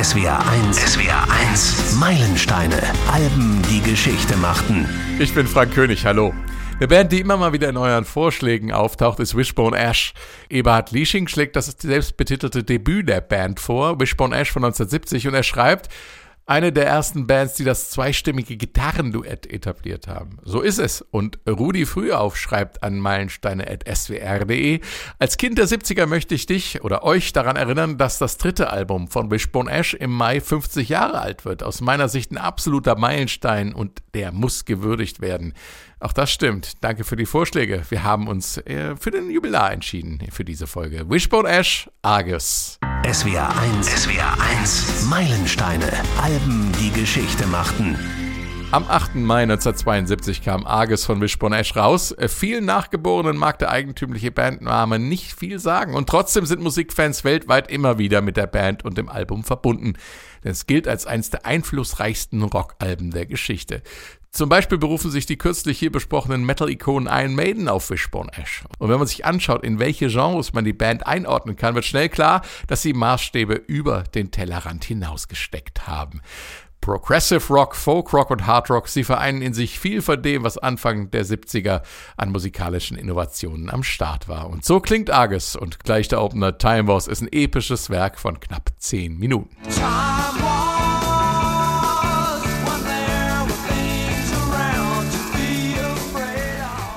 SWR 1, SWR 1, Meilensteine, Alben, die Geschichte machten. Ich bin Frank König, hallo. Eine Band, die immer mal wieder in euren Vorschlägen auftaucht, ist Wishbone Ash. Eberhard Liesching schlägt das selbstbetitelte Debüt der Band vor, Wishbone Ash von 1970, und er schreibt, eine der ersten Bands, die das zweistimmige Gitarrenduett etabliert haben. So ist es. Und Rudi Frühauf schreibt an meilensteine.swr.de. Als Kind der 70er möchte ich dich oder euch daran erinnern, dass das dritte Album von Wishbone Ash im Mai 50 Jahre alt wird. Aus meiner Sicht ein absoluter Meilenstein und der muss gewürdigt werden. Auch das stimmt. Danke für die Vorschläge. Wir haben uns äh, für den Jubilar entschieden für diese Folge. Wishbone Ash, Argus. SWR 1, SWR 1, Meilensteine, Alben, die Geschichte machten. Am 8. Mai 1972 kam Argus von Wishbone Ash raus. Äh, vielen Nachgeborenen mag der eigentümliche Bandname nicht viel sagen und trotzdem sind Musikfans weltweit immer wieder mit der Band und dem Album verbunden. Denn es gilt als eines der einflussreichsten Rockalben der Geschichte. Zum Beispiel berufen sich die kürzlich hier besprochenen Metal-Ikonen Iron Maiden auf Wishbone Ash. Und wenn man sich anschaut, in welche Genres man die Band einordnen kann, wird schnell klar, dass sie Maßstäbe über den Tellerrand hinausgesteckt haben. Progressive Rock, Folk Rock und Hard Rock, sie vereinen in sich viel von dem, was Anfang der 70er an musikalischen Innovationen am Start war. Und so klingt Argus und gleich der Opener Time Wars ist ein episches Werk von knapp 10 Minuten.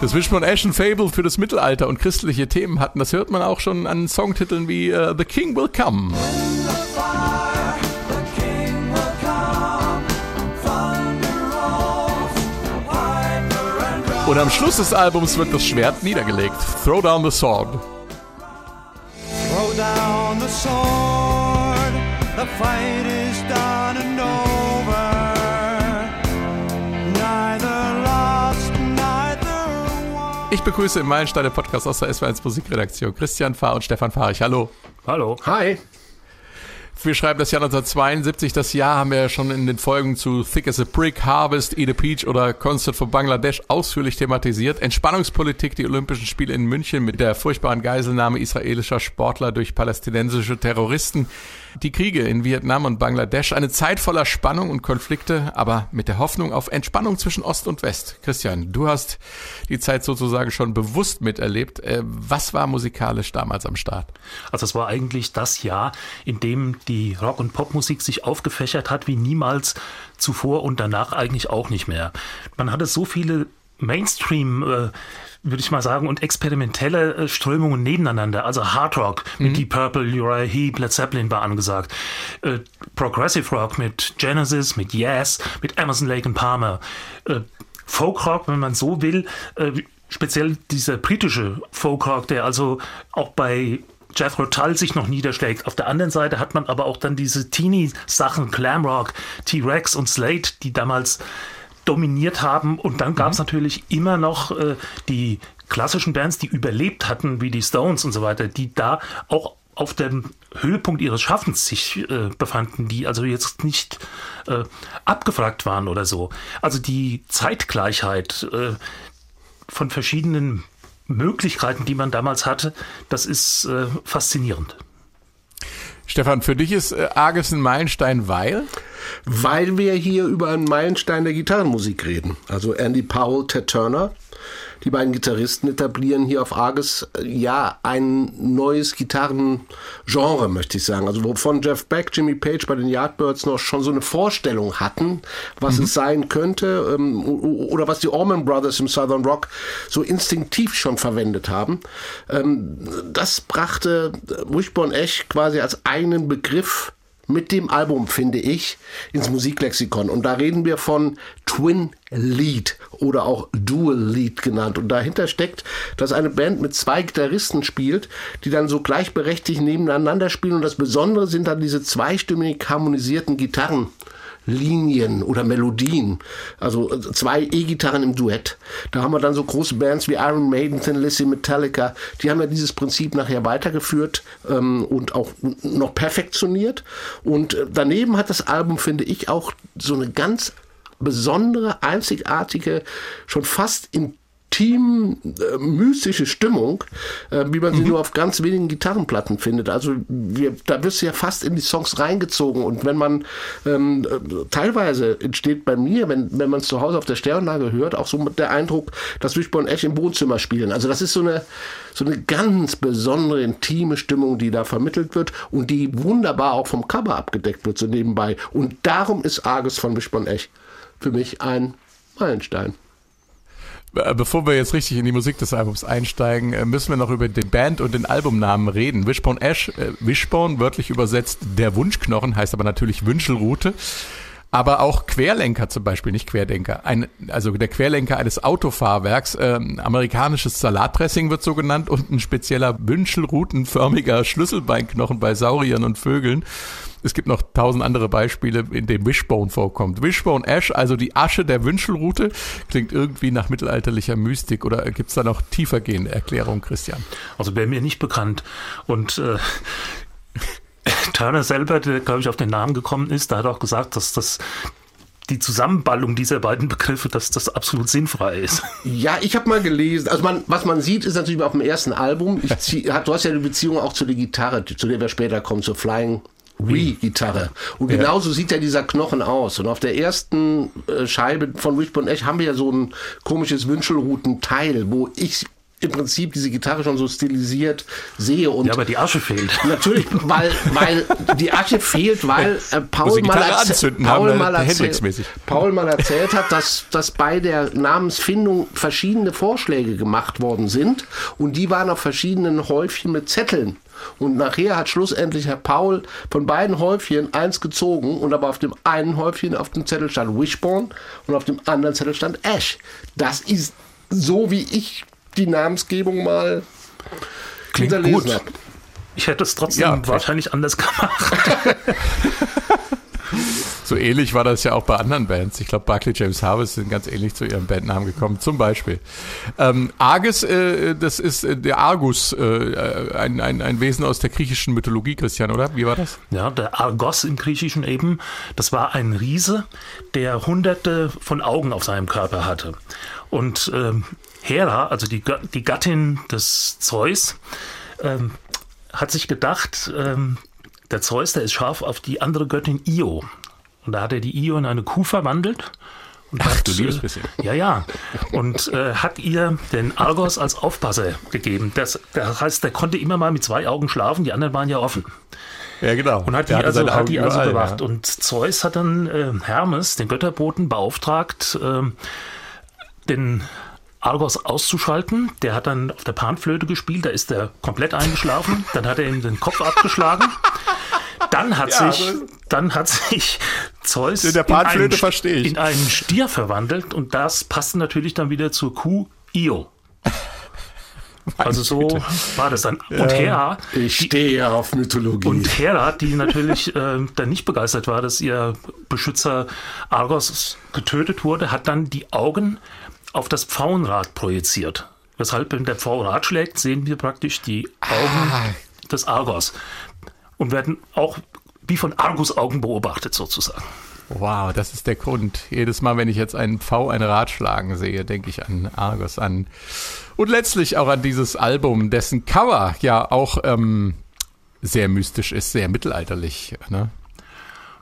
Das Wishbone Ash ein Fable für das Mittelalter und christliche Themen hatten, das hört man auch schon an Songtiteln wie uh, The King Will Come. Und am Schluss des Albums wird das Schwert niedergelegt. Throw down the sword. Throw down the sword. The fight is Ich begrüße im Meilensteine Podcast aus der SW1 Musikredaktion Christian Fahr und Stefan Fahrich. Hallo. Hallo. Hi. Wir schreiben das Jahr 1972. Das Jahr haben wir ja schon in den Folgen zu Thick as a Brick, Harvest, Eat a Peach oder Concert for Bangladesh ausführlich thematisiert. Entspannungspolitik, die Olympischen Spiele in München mit der furchtbaren Geiselnahme israelischer Sportler durch palästinensische Terroristen. Die Kriege in Vietnam und Bangladesch, eine Zeit voller Spannung und Konflikte, aber mit der Hoffnung auf Entspannung zwischen Ost und West. Christian, du hast die Zeit sozusagen schon bewusst miterlebt. Äh, was war musikalisch damals am Start? Also es war eigentlich das Jahr, in dem die Rock- und Popmusik sich aufgefächert hat wie niemals zuvor und danach eigentlich auch nicht mehr. Man hatte so viele Mainstream äh, würde ich mal sagen, und experimentelle äh, Strömungen nebeneinander. Also Hard Rock mit mhm. Deep Purple, Uriah Heep, Led Zeppelin war angesagt. Äh, Progressive Rock mit Genesis, mit Yes, mit Emerson, Lake and Palmer. Äh, Folk Rock, wenn man so will, äh, speziell dieser britische Folk Rock, der also auch bei Jeff Tull sich noch niederschlägt. Auf der anderen Seite hat man aber auch dann diese Teenie-Sachen, Glamrock, T-Rex und Slate, die damals dominiert haben. Und dann gab es mhm. natürlich immer noch äh, die klassischen Bands, die überlebt hatten, wie die Stones und so weiter, die da auch auf dem Höhepunkt ihres Schaffens sich äh, befanden, die also jetzt nicht äh, abgefragt waren oder so. Also die Zeitgleichheit äh, von verschiedenen Möglichkeiten, die man damals hatte, das ist äh, faszinierend. Stefan, für dich ist äh, Arges ein Meilenstein, weil? Weil wir hier über einen Meilenstein der Gitarrenmusik reden. Also Andy Powell, Ted Turner die beiden Gitarristen etablieren hier auf Argus äh, ja ein neues Gitarrengenre, möchte ich sagen. Also wovon Jeff Beck, Jimmy Page bei den Yardbirds noch schon so eine Vorstellung hatten, was mhm. es sein könnte ähm, oder was die Allman Brothers im Southern Rock so instinktiv schon verwendet haben. Ähm, das brachte Wishbone Ash quasi als einen Begriff mit dem Album, finde ich, ins Musiklexikon. Und da reden wir von Twin Lead oder auch Dual Lead genannt. Und dahinter steckt, dass eine Band mit zwei Gitarristen spielt, die dann so gleichberechtigt nebeneinander spielen. Und das Besondere sind dann diese zweistimmig harmonisierten Gitarren. Linien oder Melodien. Also zwei E-Gitarren im Duett. Da haben wir dann so große Bands wie Iron Maiden, Thin Lizzy, Metallica. Die haben ja dieses Prinzip nachher weitergeführt ähm, und auch noch perfektioniert. Und äh, daneben hat das Album, finde ich, auch so eine ganz besondere, einzigartige, schon fast in intim-mystische Stimmung, äh, wie man sie mhm. nur auf ganz wenigen Gitarrenplatten findet. Also wir, da wirst du ja fast in die Songs reingezogen und wenn man ähm, teilweise entsteht bei mir, wenn, wenn man es zu Hause auf der Stereoanlage hört, auch so mit der Eindruck, dass Wishbone echt im Wohnzimmer spielen. Also das ist so eine, so eine ganz besondere, intime Stimmung, die da vermittelt wird und die wunderbar auch vom Cover abgedeckt wird, so nebenbei. Und darum ist Argus von Wishbone Ech für mich ein Meilenstein. Äh, bevor wir jetzt richtig in die Musik des Albums einsteigen, äh, müssen wir noch über den Band und den Albumnamen reden. Wishbone Ash, äh, Wishbone, wörtlich übersetzt der Wunschknochen, heißt aber natürlich Wünschelrute. Aber auch Querlenker zum Beispiel, nicht Querdenker, ein, also der Querlenker eines Autofahrwerks, äh, amerikanisches Salatdressing wird so genannt und ein spezieller Wünschelrutenförmiger Schlüsselbeinknochen bei Sauriern und Vögeln. Es gibt noch tausend andere Beispiele, in dem Wishbone vorkommt. Wishbone Ash, also die Asche der Wünschelrute, klingt irgendwie nach mittelalterlicher Mystik oder gibt es da noch tiefergehende Erklärungen, Christian? Also wäre mir nicht bekannt. Und äh, Turner selber, der glaube ich auf den Namen gekommen ist, da hat auch gesagt, dass das die Zusammenballung dieser beiden Begriffe, dass das absolut sinnfrei ist. Ja, ich habe mal gelesen, also man, was man sieht, ist natürlich auf dem ersten Album, ich zieh, du hast ja eine Beziehung auch zu der Gitarre, zu der wir später kommen, zur Flying Wii-Gitarre. Und ja. genauso sieht ja dieser Knochen aus. Und auf der ersten äh, Scheibe von Wishbone Edge haben wir ja so ein komisches Wünschelroutenteil, wo ich im Prinzip diese Gitarre schon so stilisiert sehe. Und ja, aber die Asche fehlt. Natürlich, weil, weil die Asche fehlt, weil äh, Paul, mal erzählt, Paul, mal erzählt, Paul mal erzählt hat, dass, dass bei der Namensfindung verschiedene Vorschläge gemacht worden sind und die waren auf verschiedenen Häufchen mit Zetteln und nachher hat schlussendlich Herr Paul von beiden Häufchen eins gezogen und aber auf dem einen Häufchen auf dem Zettel stand Wishbone und auf dem anderen Zettel stand Ash. Das ist so, wie ich die Namensgebung mal Klingt hinterlesen habe. Ich hätte es trotzdem ja, wahrscheinlich anders gemacht. So ähnlich war das ja auch bei anderen Bands. Ich glaube, Barclay James Harvest sind ganz ähnlich zu ihrem Bandnamen gekommen. Zum Beispiel. Ähm, Argus, äh, das ist äh, der Argus, äh, ein, ein, ein Wesen aus der griechischen Mythologie, Christian, oder? Wie war das? Ja, der Argos im Griechischen eben. Das war ein Riese, der hunderte von Augen auf seinem Körper hatte. Und ähm, Hera, also die, die Gattin des Zeus, ähm, hat sich gedacht, ähm, der Zeus, der ist scharf auf die andere Göttin Io. Und da hat er die Io in eine Kuh verwandelt. Und Ach, hat, du liebes bisschen. Äh, ja, ja. Und äh, hat ihr den Argos als Aufpasser gegeben. Das, das heißt, der konnte immer mal mit zwei Augen schlafen, die anderen waren ja offen. Ja, genau. Und hat die, also, hat die also bewacht. Ja. Und Zeus hat dann äh, Hermes, den Götterboten, beauftragt, äh, den Argos auszuschalten. Der hat dann auf der Panflöte gespielt, da ist er komplett eingeschlafen. Dann hat er ihm den Kopf abgeschlagen. Dann hat ja, sich, dann hat sich Zeus in, der Panflöte in, einen, in einen Stier verwandelt und das passte natürlich dann wieder zur Kuh Io. Also so Güte. war das dann. Und ja, Hera. Ich stehe auf Mythologie. Und Hera, die natürlich äh, dann nicht begeistert war, dass ihr Beschützer Argos getötet wurde, hat dann die Augen auf das Pfauenrad projiziert. Weshalb, wenn der Pfauenrad schlägt, sehen wir praktisch die Augen ah. des Argos und werden auch wie von Argus-Augen beobachtet sozusagen. Wow, das ist der Grund. Jedes Mal, wenn ich jetzt einen V, ein Rad schlagen sehe, denke ich an Argus an. Und letztlich auch an dieses Album, dessen Cover ja auch ähm, sehr mystisch ist, sehr mittelalterlich. Ne?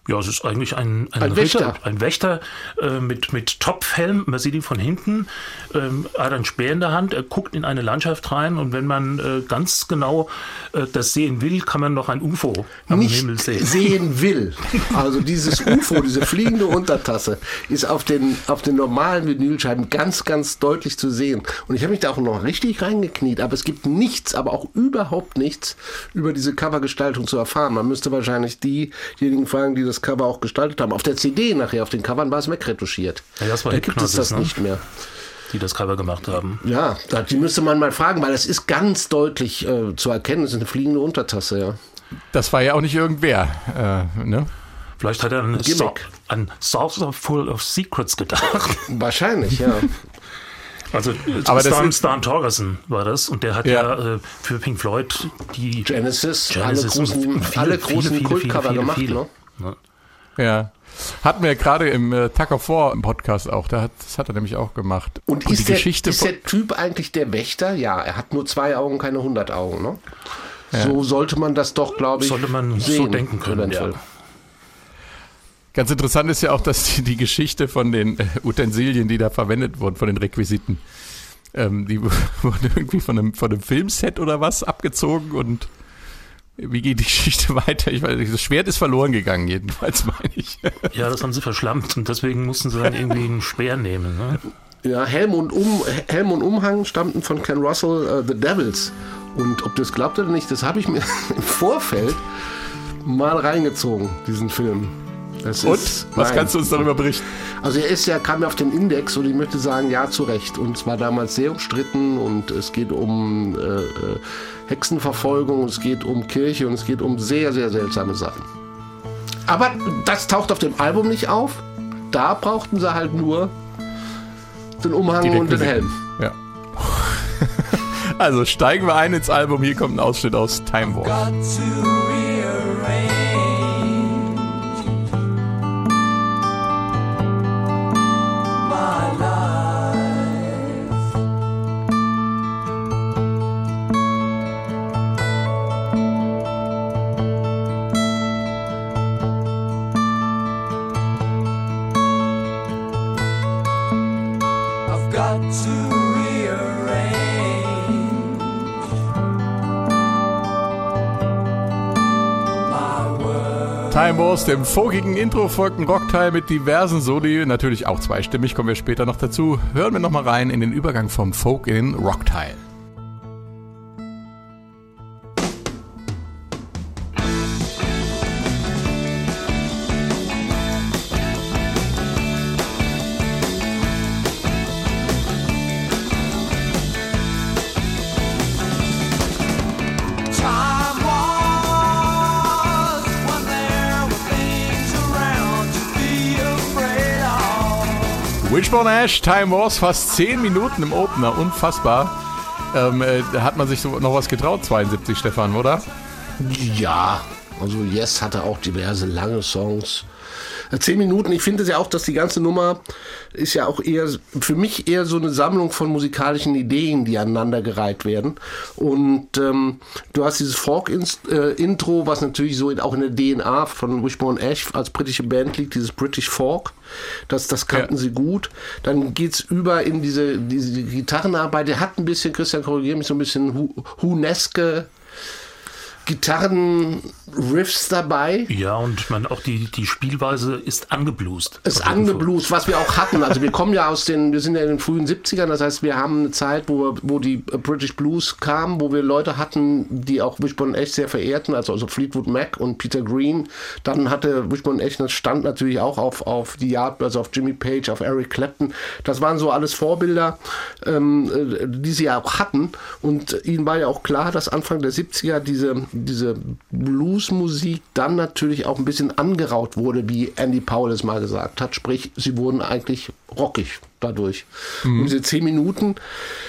Ja, es ist eigentlich ein, ein, ein Ritter, Wächter, ein Wächter äh, mit, mit Topfhelm. Man sieht ihn von hinten, ähm, hat ein Speer in der Hand, er guckt in eine Landschaft rein und wenn man äh, ganz genau äh, das sehen will, kann man noch ein UFO am Nicht Himmel sehen. sehen will. Also dieses UFO, diese fliegende Untertasse, ist auf den, auf den normalen Vinylscheiben ganz, ganz deutlich zu sehen. Und ich habe mich da auch noch richtig reingekniet, aber es gibt nichts, aber auch überhaupt nichts über diese Covergestaltung zu erfahren. Man müsste wahrscheinlich diejenigen fragen, die das Cover auch gestaltet haben. Auf der CD nachher, auf den Covern war es wegretuschiert. Ja, das war da gibt es das ne? nicht mehr. Die das Cover gemacht haben. Ja, die müsste man mal fragen, weil das ist ganz deutlich äh, zu erkennen. Das ist eine fliegende Untertasse, ja. Das war ja auch nicht irgendwer, äh, ne? Vielleicht hat er an, so an Saucer Full of Secrets gedacht. Wahrscheinlich, ja. Also aber Stan, Stan Torgerson war das und der hat ja, ja äh, für Pink Floyd die Genesis, Genesis alle großen, viele, alle großen viele, viele, Kultcover gemacht. Ne? Ja. Hatten wir gerade im äh, Tuck of War im Podcast auch, da hat, das hat er nämlich auch gemacht. Und, ist, die der, Geschichte ist der Typ eigentlich der Wächter? Ja, er hat nur zwei Augen, keine hundert Augen, ne? Ja. So sollte man das doch, glaube ich, sollte man sehen, so denken können. Ja. Ganz interessant ist ja auch, dass die, die Geschichte von den äh, Utensilien, die da verwendet wurden, von den Requisiten, ähm, die wurden irgendwie von einem, von einem Filmset oder was abgezogen und wie geht die Geschichte weiter? Ich weiß, das Schwert ist verloren gegangen, jedenfalls meine ich. Ja, das haben sie verschlammt und deswegen mussten sie dann irgendwie einen Speer nehmen. Ne? Ja, Helm und, um, Helm und Umhang stammten von Ken Russell, uh, The Devils. Und ob das klappt oder nicht, das habe ich mir im Vorfeld mal reingezogen, diesen Film. Das und? Ist, Was kannst du uns darüber berichten? Also er ist ja, kam ja auf den Index und ich möchte sagen, ja, zu Recht. Und es war damals sehr umstritten und es geht um äh, äh Hexenverfolgung, es geht um Kirche und es geht um sehr, sehr seltsame Sachen. Aber das taucht auf dem Album nicht auf. Da brauchten sie halt nur den Umhang und den Helm. Ja. also steigen wir ein ins Album. Hier kommt ein Ausschnitt aus Time War. Wars, dem vogigen Intro folgt ein Rockteil mit diversen Soli, natürlich auch zweistimmig, kommen wir später noch dazu. Hören wir nochmal rein in den Übergang vom Folk in den Rockteil. Wishbone Ash, Time Wars, fast 10 Minuten im Opener, unfassbar. Ähm, äh, hat man sich so noch was getraut, 72, Stefan, oder? Ja, also Yes hatte auch diverse lange Songs. Zehn Minuten, ich finde es ja auch, dass die ganze Nummer ist ja auch eher, für mich eher so eine Sammlung von musikalischen Ideen, die aneinandergereiht werden. Und ähm, du hast dieses Folk-Intro, was natürlich so in, auch in der DNA von Wishbone Ash als britische Band liegt, dieses British Folk. Das, das kannten ja. sie gut. Dann geht's über in diese, diese Gitarrenarbeit. Der hat ein bisschen, Christian korrigiert mich, so ein bisschen Huneske Gitarren-Riffs dabei. Ja, und ich meine, auch die, die Spielweise ist angebluest. Ist angebluest, was wir auch hatten. Also wir kommen ja aus den, wir sind ja in den frühen 70ern, das heißt, wir haben eine Zeit, wo, wo die British Blues kam, wo wir Leute hatten, die auch Wishbone echt sehr verehrten, also, also Fleetwood Mac und Peter Green. Dann hatte Wishbone echt, das stand natürlich auch auf, auf die Yard, also auf Jimmy Page, auf Eric Clapton. Das waren so alles Vorbilder, ähm, äh, die sie ja auch hatten. Und ihnen war ja auch klar, dass Anfang der 70er diese diese Bluesmusik dann natürlich auch ein bisschen angeraut wurde, wie Andy Powell es mal gesagt hat. Sprich, sie wurden eigentlich rockig dadurch. Mhm. Und diese zehn Minuten.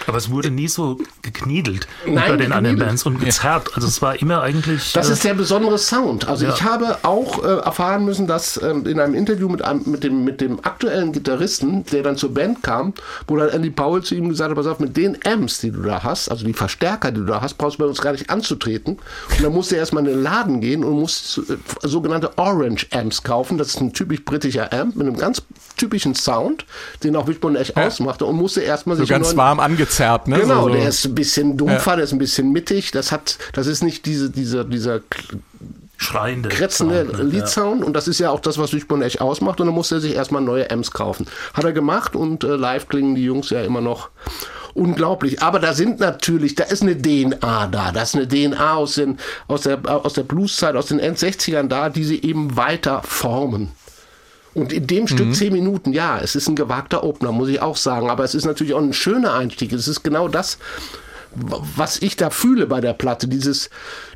Aber es wurde nie so gekniedelt Nein, bei den anderen Bands und gezerrt. Also es war immer eigentlich. Das äh, ist der besondere Sound. Also ja. ich habe auch äh, erfahren müssen, dass ähm, in einem Interview mit, einem, mit, dem, mit dem aktuellen Gitarristen, der dann zur Band kam, wo dann Andy Powell zu ihm gesagt hat, pass auf, mit den Amps, die du da hast, also die Verstärker, die du da hast, brauchst du bei uns gar nicht anzutreten. Und dann musste er erstmal in den Laden gehen und musste äh, sogenannte Orange Amps kaufen. Das ist ein typisch britischer Amp mit einem ganz typischen Sound, den auch Wishbone echt ja. ausmachte und musste erstmal so sich ganz warm angezerrt, ne? Genau, so, so. der ist ein bisschen dumpfer, ja. der ist ein bisschen mittig. Das hat, das ist nicht diese, dieser, dieser schreiende kratzende ne? Leadsound ja. und das ist ja auch das, was Wishbone echt ausmacht und dann musste er sich erstmal neue Amps kaufen. Hat er gemacht und äh, live klingen die Jungs ja immer noch unglaublich. Aber da sind natürlich, da ist eine DNA da. Da ist eine DNA aus, den, aus der, aus der Blueszeit, aus den End-60ern da, die sie eben weiter formen. Und in dem Stück mhm. zehn Minuten, ja, es ist ein gewagter Opener, muss ich auch sagen. Aber es ist natürlich auch ein schöner Einstieg. Es ist genau das, was ich da fühle bei der Platte. Dieses,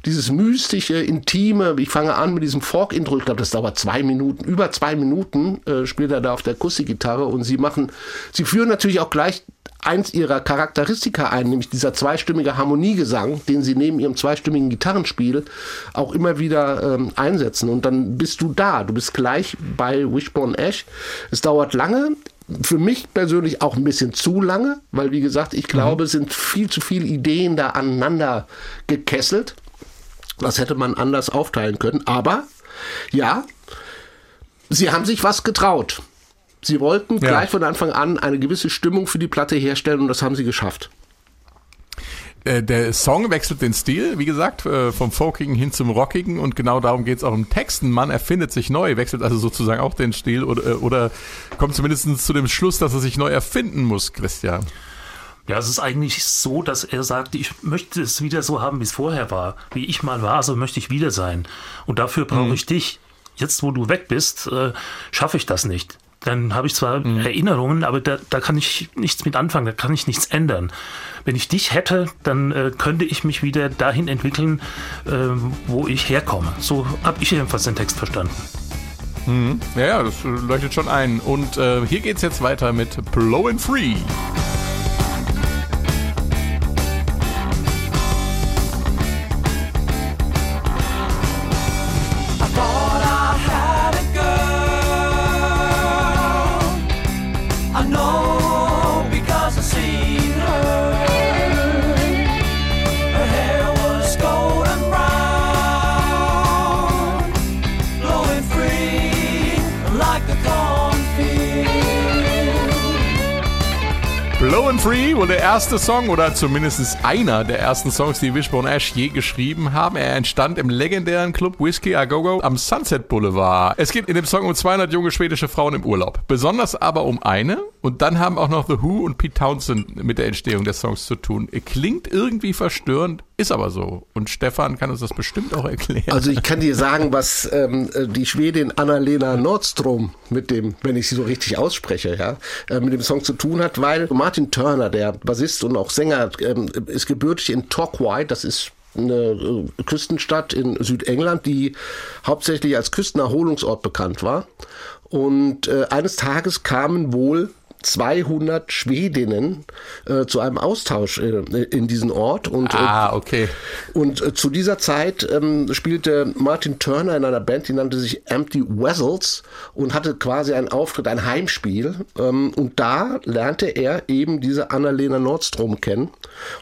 dieses mystische, intime. Ich fange an mit diesem Fork-Intro. Ich glaube, das dauert zwei Minuten. Über zwei Minuten äh, spielt er da auf der Akustikgitarre und sie machen, sie führen natürlich auch gleich eins ihrer Charakteristika ein, nämlich dieser zweistimmige Harmoniegesang, den sie neben ihrem zweistimmigen Gitarrenspiel auch immer wieder ähm, einsetzen. Und dann bist du da. Du bist gleich bei Wishbone Ash. Es dauert lange. Für mich persönlich auch ein bisschen zu lange, weil wie gesagt, ich glaube, mhm. es sind viel zu viele Ideen da aneinander gekesselt. Das hätte man anders aufteilen können. Aber ja, sie haben sich was getraut. Sie wollten ja. gleich von Anfang an eine gewisse Stimmung für die Platte herstellen und das haben sie geschafft. Äh, der Song wechselt den Stil, wie gesagt, äh, vom Folkigen hin zum Rockigen und genau darum geht es auch im Texten. Man erfindet sich neu, wechselt also sozusagen auch den Stil oder, äh, oder kommt zumindest zu dem Schluss, dass er sich neu erfinden muss, Christian. Ja, es ist eigentlich so, dass er sagt, ich möchte es wieder so haben, wie es vorher war. Wie ich mal war, so möchte ich wieder sein. Und dafür brauche mhm. ich dich. Jetzt, wo du weg bist, äh, schaffe ich das nicht. Dann habe ich zwar mhm. Erinnerungen, aber da, da kann ich nichts mit anfangen, da kann ich nichts ändern. Wenn ich dich hätte, dann äh, könnte ich mich wieder dahin entwickeln, äh, wo ich herkomme. So habe ich jedenfalls den Text verstanden. Mhm. Ja, ja, das leuchtet schon ein. Und äh, hier es jetzt weiter mit Blowin' Free. Hello. Free wohl der erste Song oder zumindest einer der ersten Songs, die Wishbone Ash je geschrieben haben. Er entstand im legendären Club Whiskey A Go Go am Sunset Boulevard. Es geht in dem Song um 200 junge schwedische Frauen im Urlaub. Besonders aber um eine. Und dann haben auch noch The Who und Pete Townsend mit der Entstehung des Songs zu tun. Klingt irgendwie verstörend, ist aber so. Und Stefan kann uns das bestimmt auch erklären. Also ich kann dir sagen, was ähm, die Schwedin Anna-Lena Nordstrom mit dem, wenn ich sie so richtig ausspreche, ja, äh, mit dem Song zu tun hat, weil Martin Turner Turner, der Bassist und auch Sänger, ähm, ist gebürtig in Torquay, das ist eine äh, Küstenstadt in Südengland, die hauptsächlich als Küstenerholungsort bekannt war. Und äh, eines Tages kamen wohl 200 Schwedinnen äh, zu einem Austausch äh, in diesen Ort. Und, äh, ah, okay. Und äh, zu dieser Zeit ähm, spielte Martin Turner in einer Band, die nannte sich Empty Vessels und hatte quasi einen Auftritt, ein Heimspiel. Ähm, und da lernte er eben diese Annalena Nordstrom kennen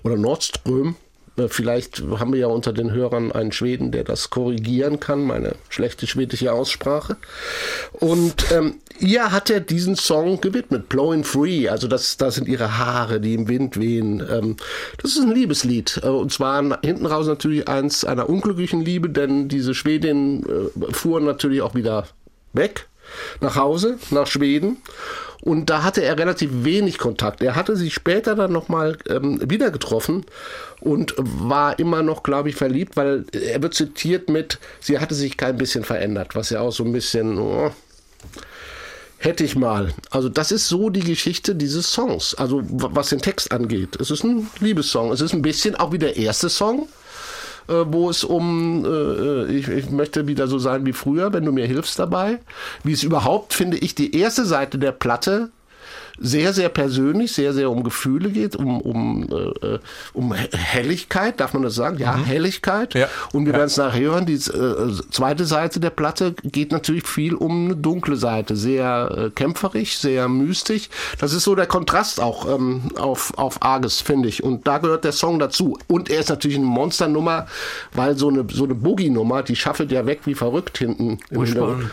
oder Nordström. Äh, vielleicht haben wir ja unter den Hörern einen Schweden, der das korrigieren kann, meine schlechte schwedische Aussprache. Und ähm, ihr hat er diesen Song gewidmet, Blowing Free. Also das, das sind ihre Haare, die im Wind wehen. Ähm, das ist ein Liebeslied. Äh, und zwar hinten raus natürlich eins einer unglücklichen Liebe, denn diese Schwedin äh, fuhr natürlich auch wieder weg nach Hause, nach Schweden. Und da hatte er relativ wenig Kontakt. Er hatte sie später dann nochmal ähm, wieder getroffen und war immer noch, glaube ich, verliebt, weil er wird zitiert mit, sie hatte sich kein bisschen verändert, was ja auch so ein bisschen, oh, hätte ich mal. Also das ist so die Geschichte dieses Songs, also was den Text angeht. Es ist ein Liebessong. Es ist ein bisschen auch wie der erste Song, äh, wo es um, äh, ich, ich möchte wieder so sein wie früher, wenn du mir hilfst dabei. Wie es überhaupt, finde ich, die erste Seite der Platte sehr, sehr persönlich, sehr, sehr um Gefühle geht, um, um, äh, um Helligkeit, darf man das sagen? Ja, mhm. Helligkeit. Ja. Und wir ja. werden es nachher hören, die äh, zweite Seite der Platte geht natürlich viel um eine dunkle Seite, sehr äh, kämpferisch, sehr mystisch. Das ist so der Kontrast auch ähm, auf, auf Arges, finde ich. Und da gehört der Song dazu. Und er ist natürlich eine Monsternummer, weil so eine, so eine Boogie-Nummer, die schaffelt ja weg wie verrückt hinten. Wishbone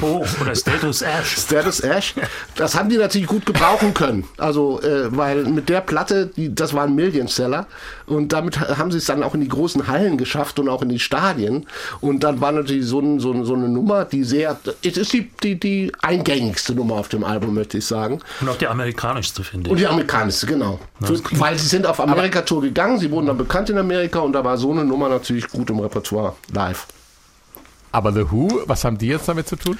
Pro oder Status Ash. Status Ash. Das haben die natürlich gut gebrauchen können. Also, äh, weil mit der Platte, die, das war ein Million-Seller und damit haben sie es dann auch in die großen Hallen geschafft und auch in die Stadien. Und dann war natürlich so, ein, so, so eine Nummer, die sehr, es ist die, die, die eingängigste Nummer auf dem Album, möchte ich sagen. Und auch die amerikanischste, finde ich. Und die amerikanischste, genau. Ja, weil sie sind auf Amerika-Tour gegangen, sie wurden dann bekannt in Amerika und da war so eine Nummer natürlich gut im Repertoire live. Aber The Who, was haben die jetzt damit zu tun?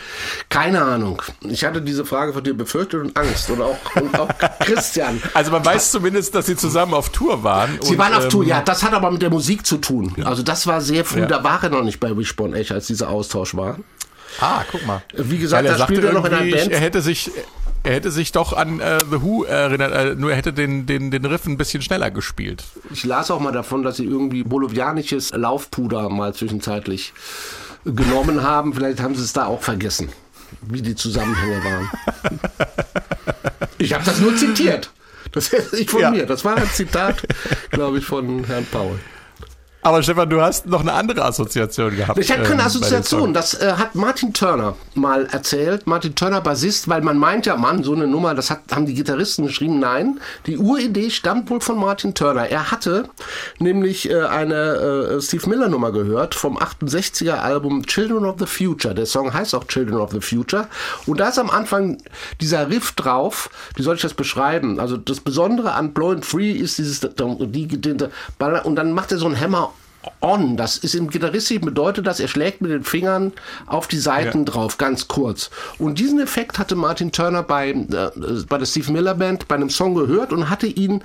Keine Ahnung. Ich hatte diese Frage von dir befürchtet und Angst. Und auch, und auch Christian. Also man weiß zumindest, dass sie zusammen auf Tour waren. Sie und, waren auf ähm, Tour, ja. Das hat aber mit der Musik zu tun. Also das war sehr früh. Ja. Da war er noch nicht bei Wishbone Edge, als dieser Austausch war. Ah, guck mal. Wie gesagt, da spielt er noch in einer Band. Er hätte sich Er hätte sich doch an äh, The Who erinnert, äh, nur er hätte den, den, den Riff ein bisschen schneller gespielt. Ich las auch mal davon, dass sie irgendwie bolivianisches Laufpuder mal zwischenzeitlich genommen haben. Vielleicht haben sie es da auch vergessen, wie die Zusammenhänge waren. Ich habe das nur zitiert. Das ist nicht von Ja. mir. Das war ein Zitat, glaube ich, von Herrn Paul. Aber Stefan, du hast noch eine andere Assoziation gehabt. Ich habe ähm, keine dem Assoziation. Das äh, hat Martin Turner mal erzählt. Martin Turner, Bassist, weil man meint ja, Mann, so eine Nummer, das hat, haben die Gitarristen geschrieben. Nein, die Uridee stammt wohl von Martin Turner. Er hatte nämlich äh, eine äh, Steve Miller Nummer gehört vom 68er Album Children of the Future. Der Song heißt auch Children of the Future. Und da ist am Anfang dieser Riff drauf. Wie soll ich das beschreiben? Also das Besondere an Blowing Free ist dieses, die, die, und dann macht er so einen Hammer on. Das ist im Gitarristischen bedeutet das, er schlägt mit den Fingern auf die Seiten Ja. drauf, ganz kurz. Und diesen Effekt hatte Martin Turner bei, äh, bei der Steve Miller Band bei einem Song gehört und hatte ihn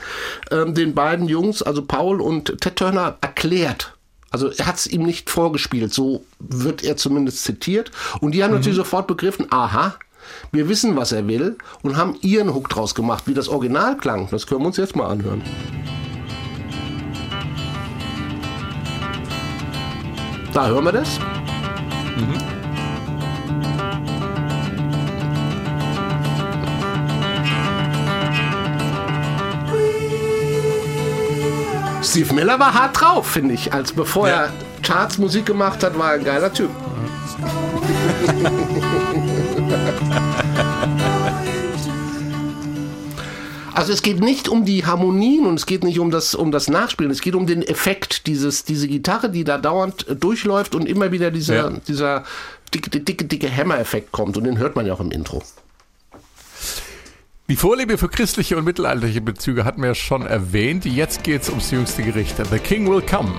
ähm, den beiden Jungs, also Paul und Ted Turner, erklärt. Also er hat es ihm nicht vorgespielt, so wird er zumindest zitiert. Und die haben natürlich sofort begriffen, aha, wir wissen, was er will und haben ihren Hook draus gemacht, wie das Original klang. Das können wir uns jetzt mal anhören. Da hören wir das. Steve Miller war hart drauf, finde ich. Als bevor Ja. er Charts Musik gemacht hat, war er ein geiler Typ. Also es geht nicht um die Harmonien und es geht nicht um das, um das Nachspielen, es geht um den Effekt, dieses, diese Gitarre, die da dauernd äh, durchläuft und immer wieder dieser, Ja. dieser dicke, dicke, dicke Hammer-Effekt kommt und den hört man ja auch im Intro. Die Vorliebe für christliche und mittelalterliche Bezüge hatten wir ja schon erwähnt. Jetzt geht's ums jüngste Gericht. The King Will Come.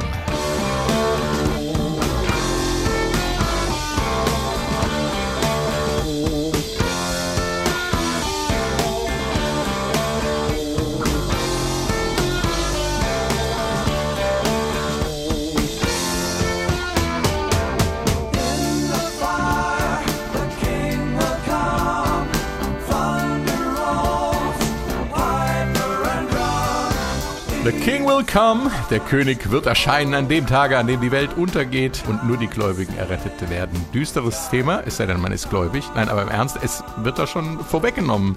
Will come. Der König wird erscheinen an dem Tage, an dem die Welt untergeht und nur die Gläubigen errettet werden. Düsteres Thema, es sei denn, man ist gläubig. Nein, aber im Ernst, es wird da schon vorweggenommen,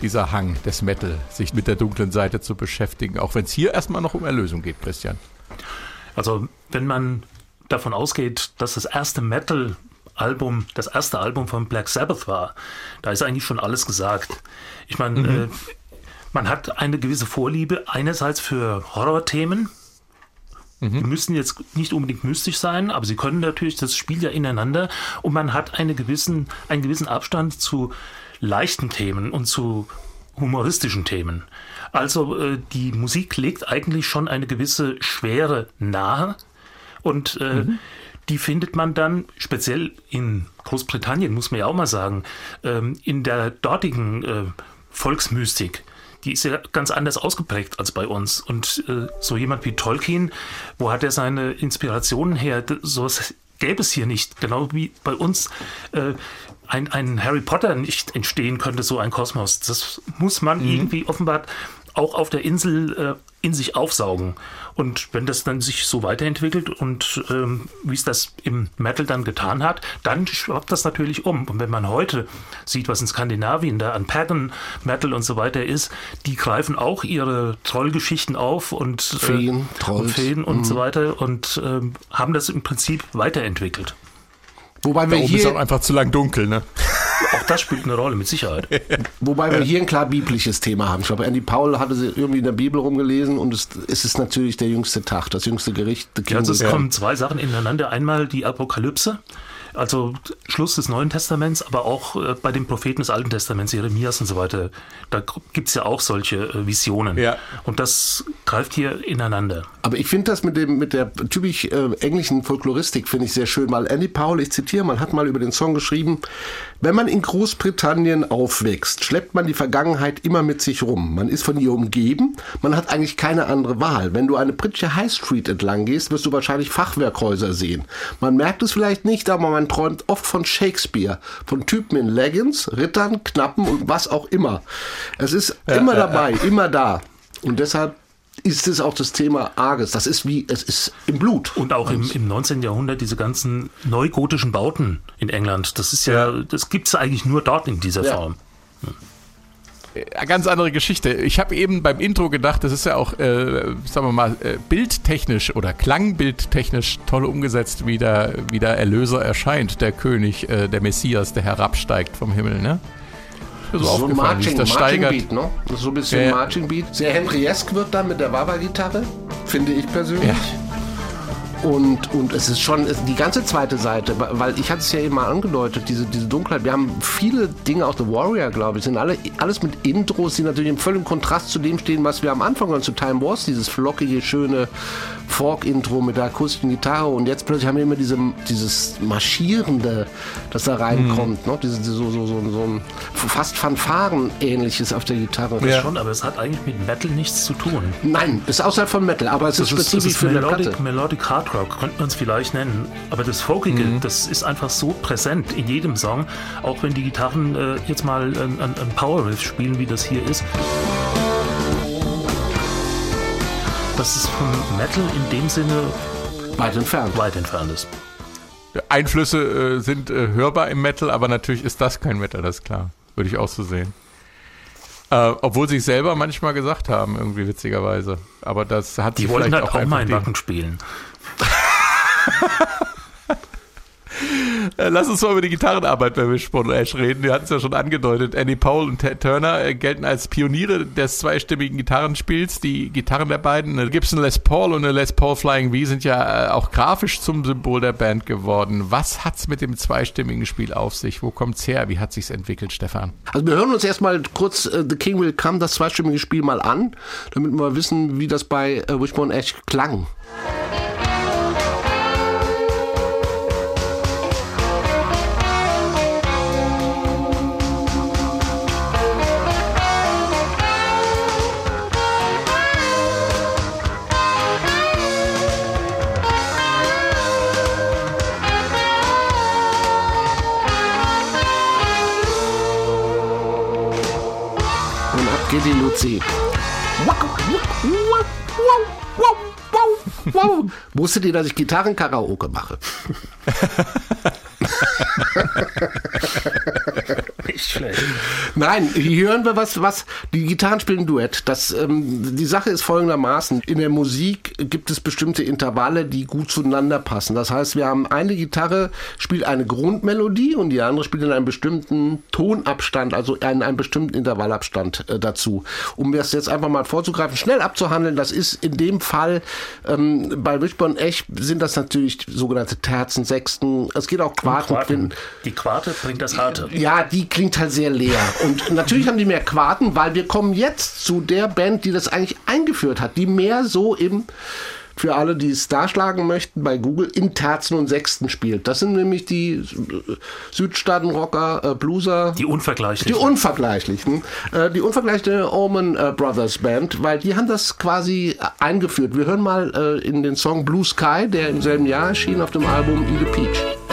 dieser Hang des Metal, sich mit der dunklen Seite zu beschäftigen, auch wenn es hier erstmal noch um Erlösung geht, Christian. Also, wenn man davon ausgeht, dass das erste Metal-Album das erste Album von Black Sabbath war, da ist eigentlich schon alles gesagt. Ich meine, äh, man hat eine gewisse Vorliebe einerseits für Horrorthemen. Die müssen jetzt nicht unbedingt mystisch sein, aber sie können natürlich, das spielt ja ineinander und man hat eine gewissen, einen gewissen Abstand zu leichten Themen und zu humoristischen Themen. Also äh, die Musik legt eigentlich schon eine gewisse Schwere nahe und äh, die findet man dann speziell in Großbritannien, muss man ja auch mal sagen, ähm, in der dortigen äh, Volksmystik. Die ist ja ganz anders ausgeprägt als bei uns. Und äh, so jemand wie Tolkien, wo hat er seine Inspirationen her? D- Sowas gäbe es hier nicht. Genau wie bei uns äh, ein, ein Harry Potter nicht entstehen könnte, so ein Kosmos. Das muss man irgendwie offenbar auch auf der Insel äh, in sich aufsaugen. Und wenn das dann sich so weiterentwickelt und ähm, wie es das im Metal dann getan hat, dann schwappt das natürlich um. Und wenn man heute sieht, was in Skandinavien da an Pagan Metal und so weiter ist, die greifen auch ihre Trollgeschichten auf und Feen, äh, Trolls. und Feen und so weiter und ähm, haben das im Prinzip weiterentwickelt. Wobei Da wir oben ist auch hier, einfach zu lang dunkel, ne? Auch das spielt eine Rolle, mit Sicherheit. wobei wir hier ein klar biblisches Thema haben. Ich glaube, Andy Paul hatte sie irgendwie in der Bibel rumgelesen und es, es ist natürlich der jüngste Tag, das jüngste Gericht. King Also es kommen zwei Sachen ineinander. Einmal die Apokalypse, also Schluss des Neuen Testaments, aber auch äh, bei den Propheten des Alten Testaments, Jeremias und so weiter. Da gibt es ja auch solche äh, Visionen. Ja. Und das greift hier ineinander. Aber ich finde das mit dem mit der typisch äh, englischen Folkloristik finde ich sehr schön. Mal Andy Powell, ich zitiere, man hat mal über den Song geschrieben: Wenn man in Großbritannien aufwächst, schleppt man die Vergangenheit immer mit sich rum. Man ist von ihr umgeben. Man hat eigentlich keine andere Wahl. Wenn du eine britische High Street entlang gehst, wirst du wahrscheinlich Fachwerkhäuser sehen. Man merkt es vielleicht nicht, aber man träumt oft von Shakespeare, von Typen in Leggings, Rittern, Knappen und was auch immer. Es ist immer dabei, immer da. Und deshalb ist es auch das Thema Arges. Das ist wie, es ist im Blut. Und auch im, im 19. Jahrhundert diese ganzen neugotischen Bauten in England. Das ist ja, das gibt es eigentlich nur dort in dieser Ja. Form. Eine ganz andere Geschichte. Ich habe eben beim Intro gedacht, das ist ja auch, äh, sagen wir mal, äh, bildtechnisch oder klangbildtechnisch toll umgesetzt, wie der, wie der Erlöser erscheint, der König, äh, der Messias, der herabsteigt vom Himmel, ne? Mir so, So ein aufgefallen, Marching, das Marching steigert. Beat, ne? So ein bisschen Ja. Marching Beat. Sehr Henriesk wird dann mit der Wawa-Gitarre, finde ich persönlich. Ja. Und, und es ist schon die ganze zweite Seite, weil ich hatte es ja eben mal angedeutet, diese, diese Dunkelheit. Wir haben viele Dinge, auch The Warrior, glaube ich, sind alle, alles mit Intros, die natürlich im völligen Kontrast zu dem stehen, was wir am Anfang und zu Time Wars, dieses flockige, schöne Folk-Intro mit der akustischen Gitarre. Und jetzt plötzlich haben wir immer diese, dieses Marschierende, das da reinkommt. Ne? Diese, diese, so, so, so, so ein fast Fanfaren-ähnliches auf der Gitarre. Ja. Schon, aber es hat eigentlich mit Metal nichts zu tun. Nein, ist außerhalb von Metal, aber es ist Das ist, spezifisch ist für eine Melodic, Platte. Melodic Hard Rock, könnte man es vielleicht nennen. Aber das Folkige, das ist einfach so präsent in jedem Song. Auch wenn die Gitarren äh, jetzt mal ein, ein, ein Power Riff spielen, wie das hier ist. Dass es vom Metal in dem Sinne Weit entfernt. weit entfernt ist. Einflüsse äh, sind äh, hörbar im Metal, aber natürlich ist das kein Metal, das ist klar. Würde ich auch so sehen. Äh, obwohl sie es selber manchmal gesagt haben, irgendwie witzigerweise. Aber das hat Die sie wollten vielleicht halt auch auch mal die- Wacken spielen. Äh, Lass uns mal über die Gitarrenarbeit bei Wishbone Ash reden. Wir hatten es ja schon angedeutet. Andy Powell und Ted Turner äh, gelten als Pioniere des zweistimmigen Gitarrenspiels. Die Gitarren der beiden, eine Gibson Les Paul und eine Les Paul Flying V, sind ja äh, auch grafisch zum Symbol der Band geworden. Was hat's mit dem zweistimmigen Spiel auf sich? Wo kommt's her? Wie hat sich's entwickelt, Stefan? Also wir hören uns erstmal kurz äh, The King Will Come, das zweistimmige Spiel mal an, damit wir wissen, wie das bei äh, Wishbone Ash klang. Die Luzi. Wusstet ihr, dass ich Gitarrenkaraoke mache? Nicht schlecht. Nein, hier hören wir was, was die Gitarren spielen Duett. Das, ähm, die Sache ist folgendermaßen. In der Musik gibt es bestimmte Intervalle, die gut zueinander passen. Das heißt, wir haben eine Gitarre spielt eine Grundmelodie und die andere spielt in einem bestimmten Tonabstand, also in einem bestimmten Intervallabstand äh, dazu. Um das jetzt einfach mal vorzugreifen, schnell abzuhandeln, das ist in dem Fall ähm, bei Wishbone Ech sind das natürlich sogenannte Terzen, Sechsten. Es geht auch Quarten. Quarten. Die Quarte bringt das Harte. Ja, die klingt halt sehr leer. Und natürlich haben die mehr Quarten, weil wir kommen jetzt zu der Band, die das eigentlich eingeführt hat, die mehr so im für alle, die es darschlagen möchten, bei Google in Terzen und Sechsten spielt. Das sind nämlich die äh, Südstaaten-Rocker, äh, Blueser, Die unvergleichlichen. die unvergleichlichen, äh, die unvergleichte Allman äh, Brothers Band, weil die haben das quasi äh, eingeführt. Wir hören mal äh, in den Song Blue Sky, der im selben Jahr erschien auf dem Album Eat a Peach.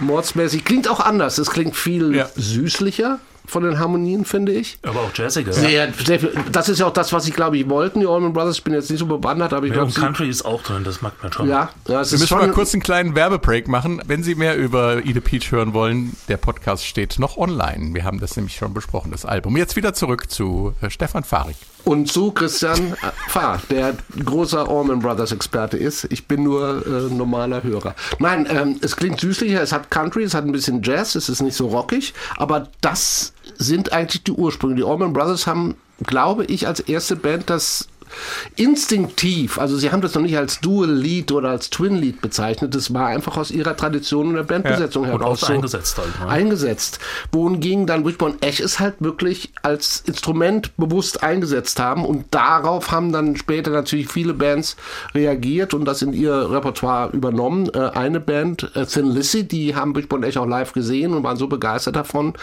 Mordsmäßig. Klingt auch anders. Es klingt viel Ja. süßlicher von den Harmonien, finde ich. Aber auch jazziger. Sehr, sehr viel. Das ist ja auch das, was ich glaube ich wollten, die Allman Brothers. Ich bin jetzt nicht so bewandert, aber ich Ja, glaube, Country ist auch drin, das mag man schon. ja, ja, es Wir ist müssen schon. mal kurz einen kleinen Werbebreak machen. Wenn Sie mehr über Ide Peach hören wollen, der Podcast steht noch online. Wir haben das nämlich schon besprochen, das Album. Jetzt wieder zurück zu äh, Stefan Fahrig. und zu Christian äh, Fahr, der großer Allman Brothers Experte ist. Ich bin nur äh, normaler Hörer. Nein, ähm, es klingt süßlicher, es hat Country, es hat ein bisschen Jazz, es ist nicht so rockig, aber das sind eigentlich die Ursprünge. Die Allman Brothers haben, glaube ich, als erste Band das instinktiv, also sie haben das noch nicht als Dual-Lead oder als Twin-Lead bezeichnet, das war einfach aus ihrer Tradition und der Bandbesetzung ja, heraus so eingesetzt halt. Ne? Eingesetzt. Wohingegen dann Wishbone Ash es halt wirklich als Instrument bewusst eingesetzt haben und darauf haben dann später natürlich viele Bands reagiert und das in ihr Repertoire übernommen. Äh, eine Band, äh, Thin Lizzy, die haben Wishbone Ash auch live gesehen und waren so begeistert davon,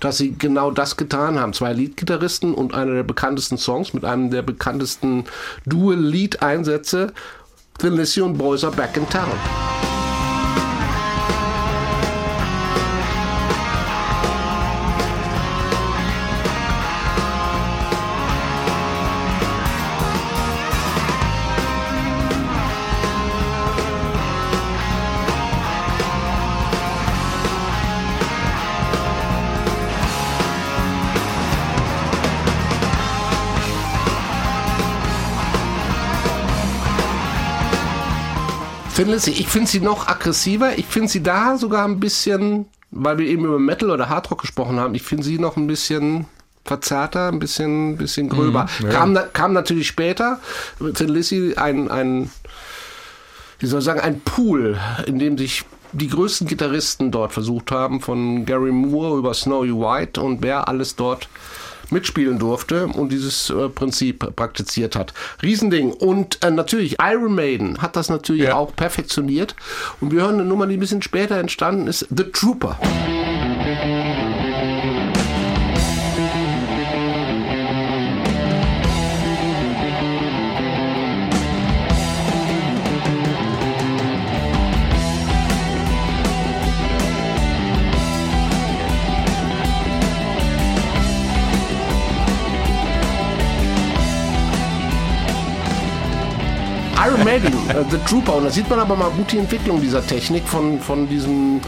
dass sie genau das getan haben. Zwei Leadgitarristen und einer der bekanntesten Songs mit einem der bekanntesten Dual-Lead-Einsätze. The Lycian Boys are back in town. Thin ich finde sie noch aggressiver. Ich finde sie da sogar ein bisschen, weil wir eben über Metal oder Hardrock gesprochen haben, ich finde sie noch ein bisschen verzerrter, ein bisschen, bisschen gröber. Mhm, ja. kam, kam natürlich später. Thin Lizzy ein, ein, wie soll ich sagen, ein Pool, in dem sich die größten Gitarristen dort versucht haben, von Gary Moore über Snowy White und wer alles dort mitspielen durfte und dieses äh, Prinzip praktiziert hat. Riesending. Und äh, natürlich, Iron Maiden hat das natürlich ja. auch perfektioniert. Und wir hören eine Nummer, die ein bisschen später entstanden ist, The Trooper. Iron Maiden, uh, The Trooper. Und da sieht man aber mal gut die Entwicklung dieser Technik von, von diesem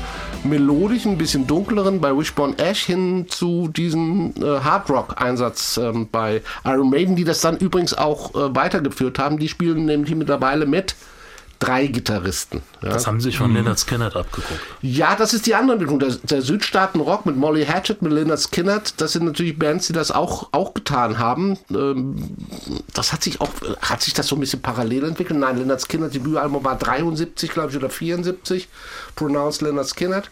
melodischen, bisschen dunkleren bei Wishbone Ash hin zu diesem äh, Hard Rock Einsatz ähm, bei Iron Maiden, die das dann übrigens auch äh, weitergeführt haben. Die spielen nämlich mittlerweile mit drei Gitarristen. Ja. Das haben sie sich von mhm. Leonard Skinner abgeguckt. Ja, das ist die andere Entwicklung. Der, der Südstaaten-Rock mit Molly Hatchet, mit Leonard Skinner, das sind natürlich Bands, die das auch, auch getan haben. Ähm, das hat sich auch, hat sich das so ein bisschen parallel entwickelt. Nein, Leonard Skinner, Debütalbum war 73, glaube ich, oder 74. Pronounced Leonard Skinner.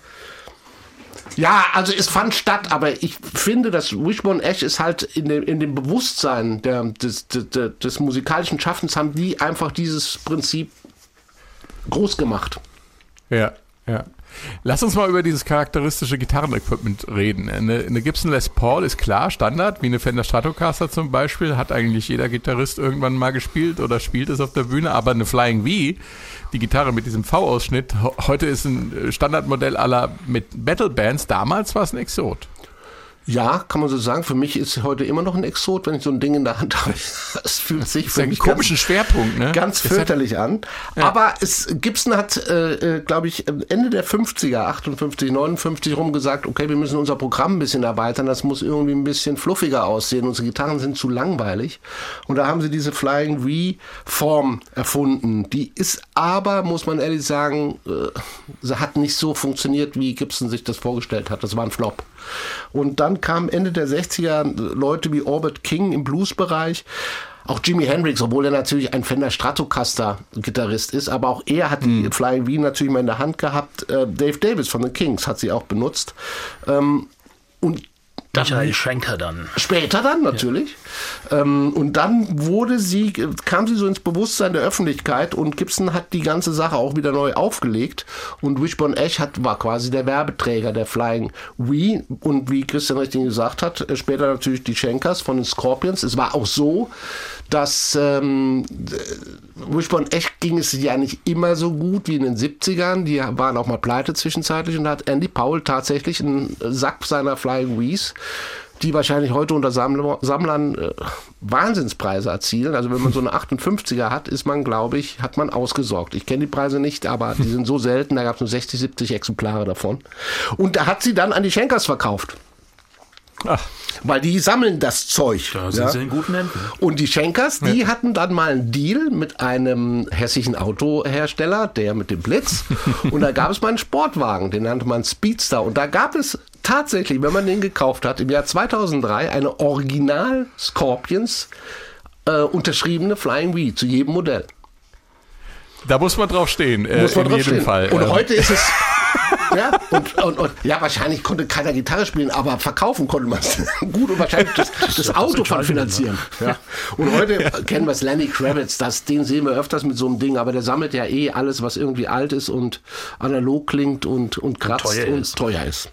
Ja, also es fand statt, aber ich finde, dass Wishbone Ash ist halt in dem, in dem Bewusstsein der, des, des, des musikalischen Schaffens haben die einfach dieses Prinzip groß gemacht. Ja, ja. Lass uns mal über dieses charakteristische Gitarrenequipment reden. Eine, eine, Gibson Les Paul ist klar, Standard, wie eine Fender Stratocaster zum Beispiel, hat eigentlich jeder Gitarrist irgendwann mal gespielt oder spielt es auf der Bühne, aber eine Flying V, die Gitarre mit diesem V-Ausschnitt, heute ist ein Standardmodell aller mit Battle Bands, damals war es ein Exot. Ja, kann man so sagen. Für mich ist heute immer noch ein Exot, wenn ich so ein Ding in der Hand habe. Es fühlt sich für mich komischen ganz, Schwerpunkt, ne? Ganz fürchterlich an. Ja. Aber es, Gibson hat, äh, äh glaube ich, Ende der 50er, 58, 59 rum gesagt, okay, wir müssen unser Programm ein bisschen erweitern. Das muss irgendwie ein bisschen fluffiger aussehen. Unsere Gitarren sind zu langweilig. Und da haben sie diese Flying V-Form erfunden. Die ist aber, muss man ehrlich sagen, äh, sie hat nicht so funktioniert, wie Gibson sich das vorgestellt hat. Das war ein Flop. Und dann kamen Ende der 60er Leute wie Orbit King im Bluesbereich. Auch Jimi Hendrix, obwohl er natürlich ein Fender Stratocaster-Gitarrist ist, aber auch er hat die mhm. Flying V natürlich mal in der Hand gehabt. Äh, Dave Davis von den Kings hat sie auch benutzt. Ähm, Michael Schenker dann. Später dann natürlich. Ja. Ähm, und dann wurde sie, kam sie so ins Bewusstsein der Öffentlichkeit und Gibson hat die ganze Sache auch wieder neu aufgelegt. Und Wishbone Ash hat, war quasi der Werbeträger der Flying Wii. Und wie Christian richtig gesagt hat, äh, später natürlich die Schenkers von den Scorpions. Es war auch so, dass ähm, Wishbone echt ging es ja nicht immer so gut wie in den 70ern. Die waren auch mal pleite zwischenzeitlich und da hat Andy Powell tatsächlich einen Sack seiner Flying Wees die wahrscheinlich heute unter Sammlern äh, Wahnsinnspreise erzielen. Also wenn man so eine 58er hat, ist man, glaube ich, hat man ausgesorgt. Ich kenne die Preise nicht, aber die sind so selten, da gab es nur 60, 70 Exemplare davon. Und da hat sie dann an die Schenkers verkauft. Weil die sammeln das Zeug. Da sind ja. sie in guten Händen. Und die Schenkers, die hatten dann mal einen Deal mit einem hessischen Autohersteller, der mit dem Blitz. und da gab es mal einen Sportwagen, den nannte man Speedster. Und da gab es tatsächlich, wenn man den gekauft hat, im Jahr 2003 eine Original Scorpions äh, unterschriebene Flying V zu jedem Modell. Da muss man drauf stehen, äh, Muss man in jedem stehen. Fall. Und Ähm, heute ist es. Ja, und, und, und ja, wahrscheinlich konnte keiner Gitarre spielen, aber verkaufen konnte man es gut und wahrscheinlich das, das das Auto von Entscheidende, finanzieren. Ja. Und heute kennen wir es Lenny Kravitz, das, den sehen wir öfters mit so einem Ding, aber der sammelt ja eh alles, was irgendwie alt ist und analog klingt und, und kratzt teuer und ist. teuer ist.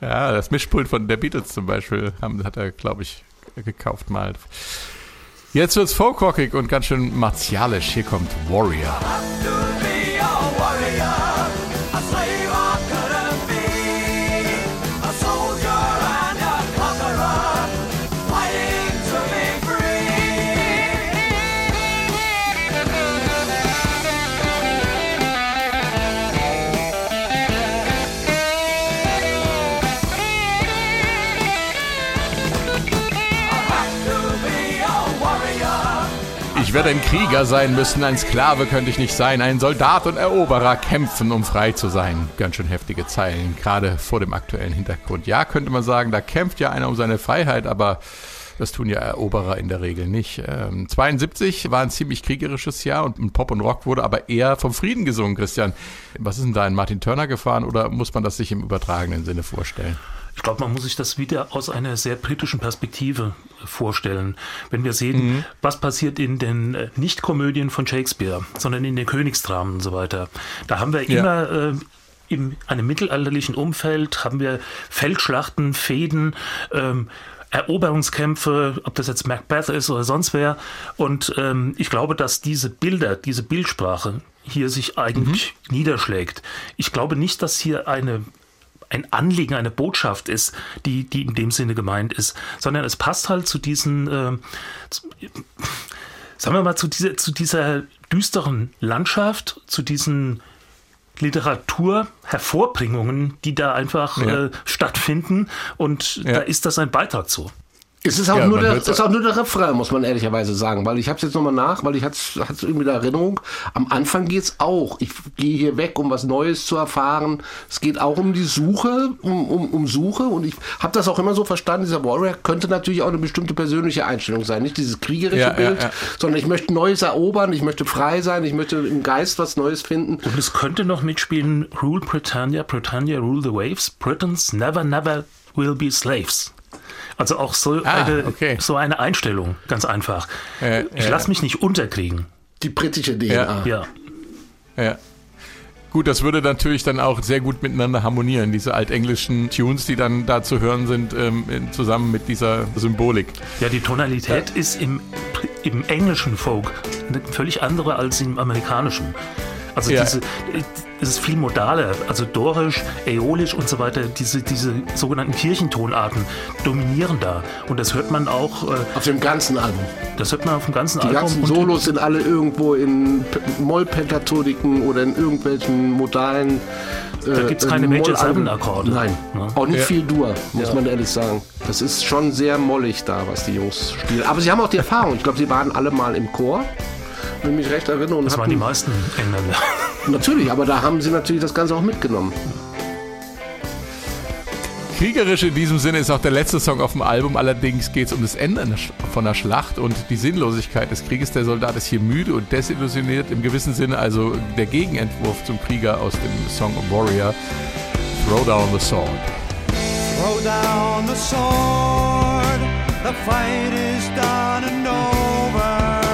Ja, das Mischpult von der Beatles zum Beispiel haben, hat er, glaube ich, gekauft mal. Jetzt wird's folkrockig und ganz schön martialisch. Hier kommt Warrior. Werde ein Krieger sein müssen, ein Sklave könnte ich nicht sein, ein Soldat und Eroberer kämpfen, um frei zu sein. Ganz schön heftige Zeilen, gerade vor dem aktuellen Hintergrund. Ja, könnte man sagen, da kämpft ja einer um seine Freiheit, aber das tun ja Eroberer in der Regel nicht. Ähm, 72 war ein ziemlich kriegerisches Jahr und Pop und Rock wurde aber eher vom Frieden gesungen, Christian. Was ist denn da in Martin Turner gefahren oder muss man das sich im übertragenen Sinne vorstellen? Ich glaube, man muss sich das wieder aus einer sehr britischen Perspektive vorstellen. Wenn wir sehen, was passiert in den äh, Nicht-Komödien von Shakespeare, sondern in den Königsdramen und so weiter. Da haben wir Ja. immer äh, in einem mittelalterlichen Umfeld, haben wir Feldschlachten, Fäden, ähm, Eroberungskämpfe, ob das jetzt Macbeth ist oder sonst wer. Und ähm, ich glaube, dass diese Bilder, diese Bildsprache hier sich eigentlich niederschlägt. Ich glaube nicht, dass hier eine ein Anliegen, eine Botschaft ist, die, die in dem Sinne gemeint ist, sondern es passt halt zu diesen, äh, zu, sagen wir mal, zu dieser, zu dieser düsteren Landschaft, zu diesen Literaturhervorbringungen, die da einfach Ja. äh, stattfinden und Ja. da ist das ein Beitrag zu. Es ist auch, Ja, nur der, ist auch nur der Refrain, muss man ehrlicherweise sagen, weil ich habe es jetzt nochmal nach, weil ich hatte es irgendwie in Erinnerung. Am Anfang geht's auch. Ich gehe hier weg, um was Neues zu erfahren. Es geht auch um die Suche, um, um, um Suche und ich habe das auch immer so verstanden. Dieser Warrior könnte natürlich auch eine bestimmte persönliche Einstellung sein, nicht dieses kriegerische Ja, ja, Bild, ja. sondern ich möchte Neues erobern, ich möchte frei sein, ich möchte im Geist was Neues finden. Und es könnte noch mitspielen, Rule Britannia, Britannia rule the waves, Britons never, never will be slaves. Also auch so, Ah, eine, okay. so eine Einstellung, ganz einfach. Äh, ich äh. lasse mich nicht unterkriegen. Die britische DNA. Ja. Ja. Gut, das würde natürlich dann auch sehr gut miteinander harmonieren, diese altenglischen Tunes, die dann da zu hören sind, ähm, in, zusammen mit dieser Symbolik. Ja, die Tonalität ist im, im englischen Folk eine völlig andere als im amerikanischen. Also Ja. diese, es ist viel modaler, also dorisch, äolisch und so weiter. Diese, diese sogenannten Kirchentonarten dominieren da. Und das hört man auch, äh, Auf dem ganzen Album. das hört man auf dem ganzen Die Album. ganzen und- Solos sind alle irgendwo in Mollpentatoniken oder in irgendwelchen modalen. äh, Da gibt's keine Major Seven Akkorde. Nein, Ja. auch nicht Ja. viel Dur, muss Ja. man ehrlich sagen. Das ist schon sehr mollig da, was die Jungs spielen. Aber sie haben auch die Erfahrung. Ich glaube, sie waren alle mal im Chor. Wenn ich mich recht erinnere. Und das waren die hatten- meisten Engländer. Natürlich, aber da haben sie natürlich das Ganze auch mitgenommen. Kriegerisch in diesem Sinne ist auch der letzte Song auf dem Album, allerdings geht es um das Ende von der Schlacht und die Sinnlosigkeit des Krieges. Der Soldat ist hier müde und desillusioniert im gewissen Sinne, also der Gegenentwurf zum Krieger aus dem Song Warrior, Throw Down the Sword. Throw down the sword, the fight is done and over.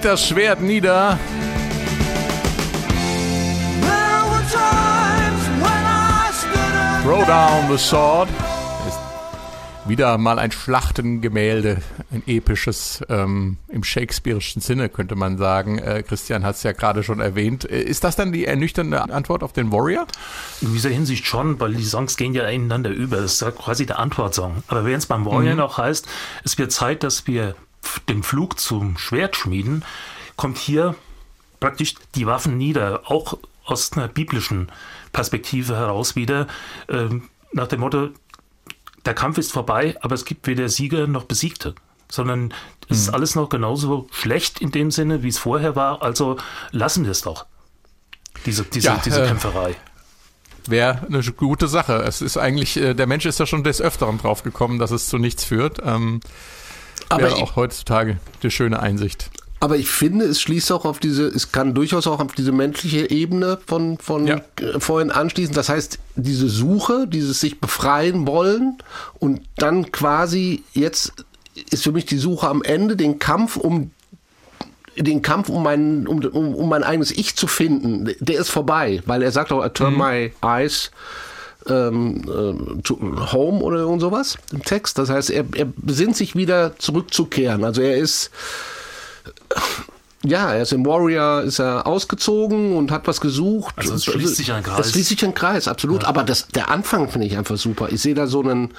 Legt das Schwert nieder. Throw down the sword. Ist Wieder mal ein Schlachtengemälde, ein episches, ähm, im Shakespeare'ischen Sinne, könnte man sagen. Äh, Christian hat es ja gerade schon erwähnt. Äh, ist das dann die ernüchternde Antwort auf den Warrior? In dieser Hinsicht schon, weil die Songs gehen ja ineinander über. Das ist ja quasi der Antwortsong. Aber wenn es beim Warrior mhm. noch heißt, es wird Zeit, dass wir den Flug zum Schwert schmieden, kommt hier praktisch die Waffen nieder, auch aus einer biblischen Perspektive heraus wieder, ähm, nach dem Motto, der Kampf ist vorbei, aber es gibt weder Sieger noch Besiegte, sondern es ist mhm. alles noch genauso schlecht in dem Sinne, wie es vorher war. Also lassen wir es doch. Diese, diese, ja, diese äh, Kämpferei. Wäre eine gute Sache. Es ist eigentlich, äh, der Mensch ist ja schon des Öfteren drauf gekommen, dass es zu nichts führt. Ähm, aber wäre auch heutzutage die schöne Einsicht. Aber ich finde, es schließt auch auf diese, es kann durchaus auch auf diese menschliche Ebene von, von ja. Äh, vorhin anschließen. Das heißt, diese Suche, dieses sich befreien wollen und dann quasi jetzt ist für mich die Suche am Ende, den Kampf um den Kampf um mein, um, um, um mein eigenes Ich zu finden, der ist vorbei, weil er sagt auch, I turn mhm. my eyes ähm, äh, home oder irgend sowas im Text. Das heißt, er, er besinnt sich wieder zurückzukehren. Also er ist ja, er ist im Warrior, ist er ausgezogen und hat was gesucht. Also es schließt sich ein Kreis. Es schließt sich ein Kreis, absolut. Ja. Aber das, der Anfang finde ich einfach super. Ich sehe da so einen,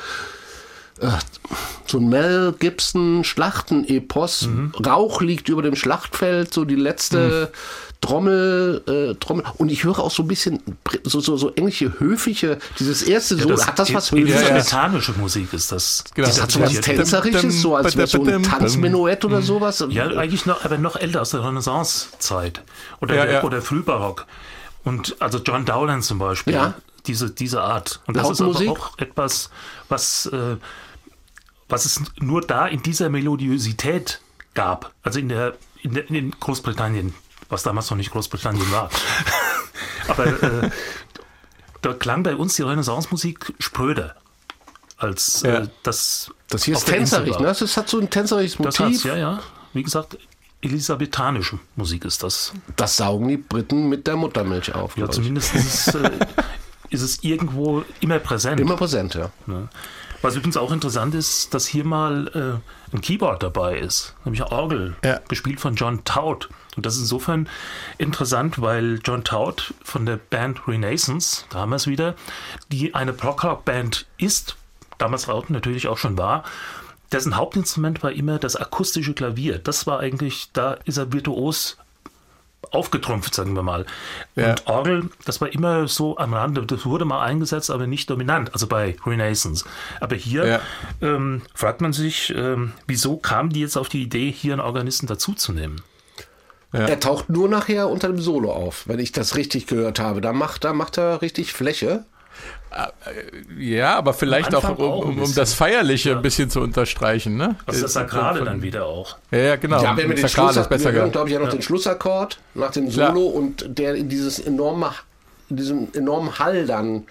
so ein Mel Gibson Schlachtenepos. Mhm. Rauch liegt über dem Schlachtfeld, so die letzte mhm. Trommel, äh, Trommel. Und ich höre auch so ein bisschen so, so, so englische, höfliche, dieses erste ja, das, hat das was höfisches? Elisabethanische Musik ist das. Genau. Das hat so was Tänzerisches, so als wäre so ein Tanzmenuett oder sowas. Ja, eigentlich noch, aber noch älter aus der Renaissance-Zeit. Oder, ja, ja. oder Frühbarock. Und also John Dowland zum Beispiel. Ja. Diese, diese Art. Und das ist aber auch etwas, was, äh, was es nur da in dieser Melodiosität gab. Also in der, in, der, in Großbritannien was damals noch nicht Großbritannien war. Aber äh, da klang bei uns die Renaissance-Musik spröder als ja. äh, das. Das hier ist tänzerig, ne? Das hat so ein tänzerisches Motiv. Das ja, ja. Wie gesagt, elisabethanische Musik ist das. Das saugen die Briten mit der Muttermilch auf. Ja, zumindest ist es, äh, ist es irgendwo immer präsent. Immer präsent, ja. Ne? Was übrigens auch interessant ist, dass hier mal äh, ein Keyboard dabei ist, nämlich eine Orgel, ja. gespielt von John Taut. Und das ist insofern interessant, weil John Taut von der Band Renaissance, da haben wir es wieder, die eine Prog-Rock-Band ist, damals natürlich auch schon war, dessen Hauptinstrument war immer das akustische Klavier. Das war eigentlich, da ist er virtuos aufgetrumpft, sagen wir mal. Ja. Und Orgel, das war immer so am Rande, das wurde mal eingesetzt, aber nicht dominant, also bei Renaissance. Aber hier ja. ähm, fragt man sich, ähm, wieso kamen die jetzt auf die Idee, hier einen Organisten dazuzunehmen? Ja. Er taucht nur nachher unter dem Solo auf, wenn ich das richtig gehört habe. Da macht, da macht er richtig Fläche. Äh, ja, aber vielleicht auch, um, auch um, das Feierliche ja. ein bisschen zu unterstreichen. Ne? Also das Sakrale dann wieder auch. Ja, ja genau. Ja, wenn wir den Schluss, ist besser wir hören, glaube ich, ja noch ja. den Schlussakkord nach dem Solo und der in dieses enorme, in diesem enormen Hall dann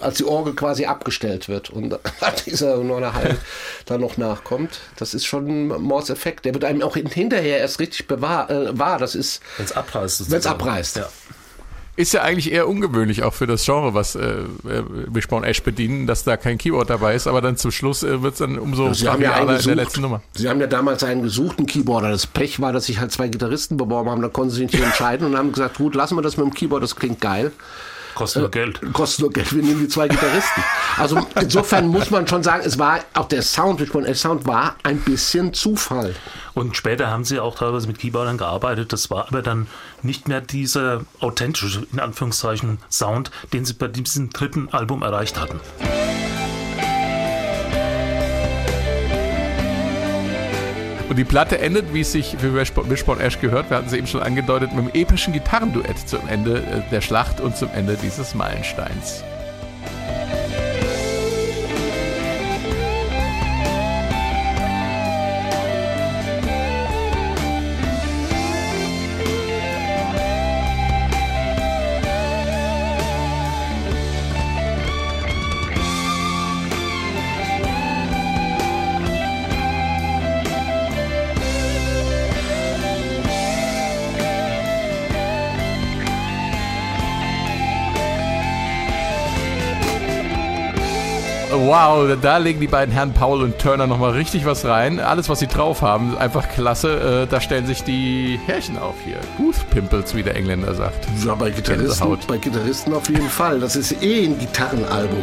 als die Orgel quasi abgestellt wird und dieser enorme Hall dann noch nachkommt. Das ist schon ein Mordseffekt. Der wird einem auch hinterher erst richtig bewahr, äh, wahr. Das ist. Wenn es abreißt. Wenn es abreißt. Ja. Ist ja eigentlich eher ungewöhnlich auch für das Genre, was äh, Wishbone Ash bedienen, dass da kein Keyboard dabei ist, aber dann zum Schluss äh, wird es dann umso Sie haben ja gesucht, in der letzten Nummer. Sie haben ja damals einen gesuchten Keyboarder. Das Pech war, dass sich halt zwei Gitarristen beworben haben, da konnten sie sich nicht entscheiden und haben gesagt, gut, lassen wir das mit dem Keyboard, das klingt geil. Kostet nur Geld. Äh, kostet nur Geld. Wir nehmen die zwei Gitarristen. Also insofern muss man schon sagen, es war auch der Sound, der Sound war ein bisschen Zufall. Und später haben sie auch teilweise mit Keyboardern gearbeitet. Das war aber dann nicht mehr dieser authentische, in Anführungszeichen, Sound, den sie bei diesem dritten Album erreicht hatten. Und die Platte endet, wie es sich für Wishbone Ash gehört, wir hatten sie eben schon angedeutet, mit einem epischen Gitarrenduett zum Ende äh, der Schlacht und zum Ende dieses Meilensteins. Wow, da legen die beiden Herren Paul und Turner nochmal richtig was rein. Alles, was sie drauf haben, einfach klasse. Äh, da stellen sich die Härchen auf hier. Goose Pimples, wie der Engländer sagt. Ja, bei Gitarristen, bei Gitarristen auf jeden Fall. Das ist eh ein Gitarrenalbum.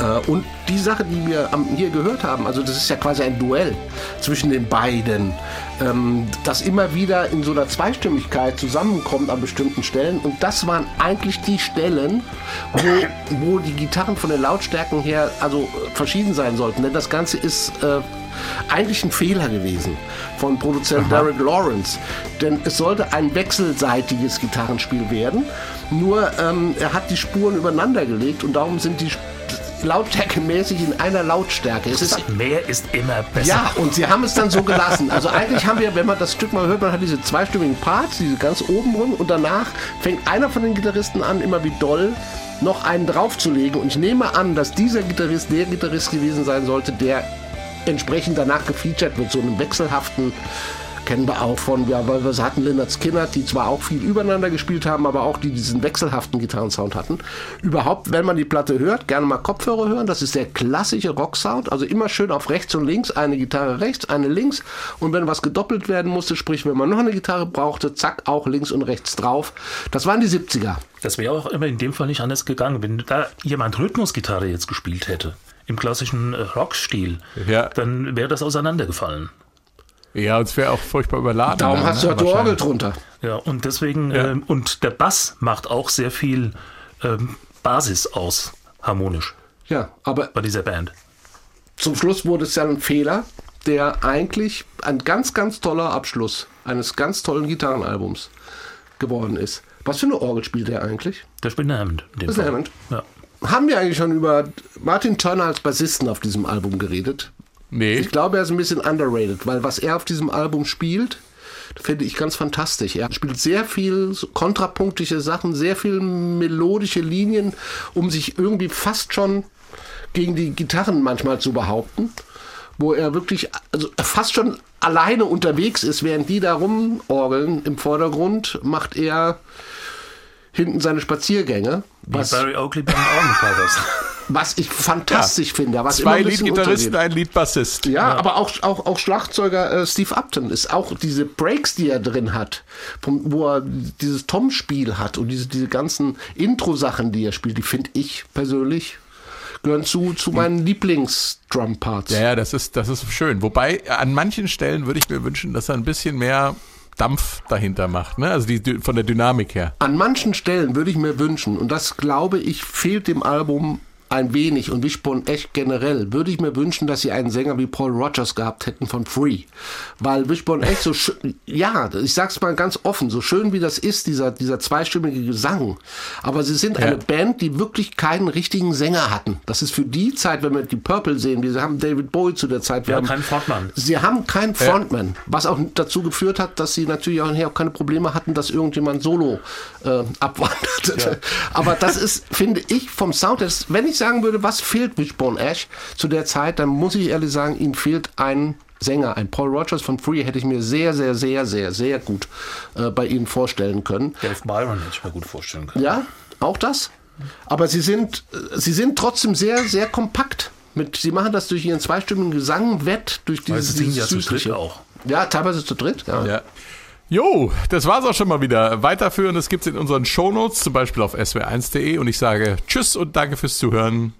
Äh, Und die Sache, die wir hier gehört haben, also das ist ja quasi ein Duell zwischen den beiden, ähm, das immer wieder in so einer Zweistimmigkeit zusammenkommt an bestimmten Stellen. Und das waren eigentlich die Stellen, wo, wo die Gitarren von den Lautstärken her also äh, verschieden sein sollten. Denn das Ganze ist äh, eigentlich ein Fehler gewesen von Produzent Derek Lawrence. Denn es sollte ein wechselseitiges Gitarrenspiel werden. Nur ähm, er hat die Spuren übereinander gelegt und darum sind die Sp- lautstärkemäßig in einer Lautstärke. Es ist Mehr ist immer besser. ja, und sie haben es dann so gelassen. Also eigentlich haben wir, wenn man das Stück mal hört, man hat diese zweistimmigen Parts, diese ganz oben rum und danach fängt einer von den Gitarristen an, immer wie doll noch einen draufzulegen. Und ich nehme an, dass dieser Gitarrist der Gitarrist gewesen sein sollte, der entsprechend danach gefeatured wird, so einem wechselhaften kennen wir auch von, ja, weil wir hatten Leonard Skinner, die zwar auch viel übereinander gespielt haben, aber auch die diesen wechselhaften Gitarrensound hatten. Überhaupt, wenn man die Platte hört, gerne mal Kopfhörer hören. Das ist der klassische Rocksound, also immer schön auf rechts und links, eine Gitarre rechts, eine links. Und wenn was gedoppelt werden musste, sprich, wenn man noch eine Gitarre brauchte, zack, auch links und rechts drauf. Das waren die 70er. Das wäre auch immer in dem Fall nicht anders gegangen, wenn da jemand Rhythmusgitarre jetzt gespielt hätte. Im klassischen äh, Rockstil, Ja. dann wäre das auseinandergefallen. Ja, und es wäre auch furchtbar überladen. Darum dann, hast du ne? ja die Orgel drunter. Ja, und deswegen, Ja. ähm, und der Bass macht auch sehr viel ähm, Basis aus, harmonisch, Ja, aber bei dieser Band. zum Schluss wurde es ja ein Fehler, der eigentlich ein ganz, ganz toller Abschluss eines ganz tollen Gitarrenalbums geworden ist. Was für eine Orgel spielt er eigentlich? Der spielt eine Hammond. Das ist eine. Hammond. Ja. Haben wir eigentlich schon über Martin Turner als Bassisten auf diesem Album geredet? Nee. Ich glaube, er ist ein bisschen underrated, weil was er auf diesem Album spielt, finde ich ganz fantastisch. Er spielt sehr viel kontrapunktische Sachen, sehr viel melodische Linien, um sich irgendwie fast schon gegen die Gitarren manchmal zu behaupten, wo er wirklich also fast schon alleine unterwegs ist, während die da rumorgeln im Vordergrund, macht er hinten seine Spaziergänge, Wie was, Barry Oakley bei den. was ich fantastisch finde. Was Zwei Leadgitarristen, ein Leadbassist. Ja, aber auch, auch, auch Schlagzeuger äh, Steve Upton ist auch diese Breaks, die er drin hat, wo er dieses Tom-Spiel hat und diese, diese ganzen Intro-Sachen, die er spielt, die finde ich persönlich gehören zu, zu meinen Lieblings-Drum-Parts. Ja, ja, das ist, das ist schön. Wobei, an manchen Stellen würde ich mir wünschen, dass er ein bisschen mehr Dampf dahinter macht, ne? Also die, von der Dynamik her. An manchen Stellen würde ich mir wünschen, und das glaube ich, fehlt dem Album ein wenig und Wishbone echt generell, würde ich mir wünschen, dass sie einen Sänger wie Paul Rogers gehabt hätten von Free. Weil Wishbone echt so schön, ja, ich sag's mal ganz offen, so schön wie das ist, dieser, dieser zweistimmige Gesang. Aber sie sind eine Band, die wirklich keinen richtigen Sänger hatten. Das ist für die Zeit, wenn wir die Purple sehen, wir haben David Bowie zu der Zeit. Wir Ja, haben keinen Frontmann. Sie haben keinen Frontman, was auch dazu geführt hat, dass sie natürlich auch auch keine Probleme hatten, dass irgendjemand solo äh, abwandert. Aber das ist, finde ich, vom Sound, das, wenn ich sagen würde, was fehlt Wishbone Ash zu der Zeit, dann muss ich ehrlich sagen, ihnen fehlt ein Sänger, ein Paul Rogers von Free hätte ich mir sehr, sehr, sehr, sehr, sehr gut äh, bei ihnen vorstellen können. Dave Byron hätte ich mir gut vorstellen können. Ja, auch das. Aber sie sind, äh, sie sind trotzdem sehr, sehr kompakt. Mit, sie machen das durch ihren zweistimmigen Gesang wett, durch dieses, dieses ja zu dritt Süßliche. auch. Ja, teilweise zu dritt. Ja. Ja. Jo, das war's auch schon mal wieder. Weiterführendes gibt's in unseren Shownotes, zum Beispiel auf swr1.de. Und ich sage Tschüss und danke fürs Zuhören.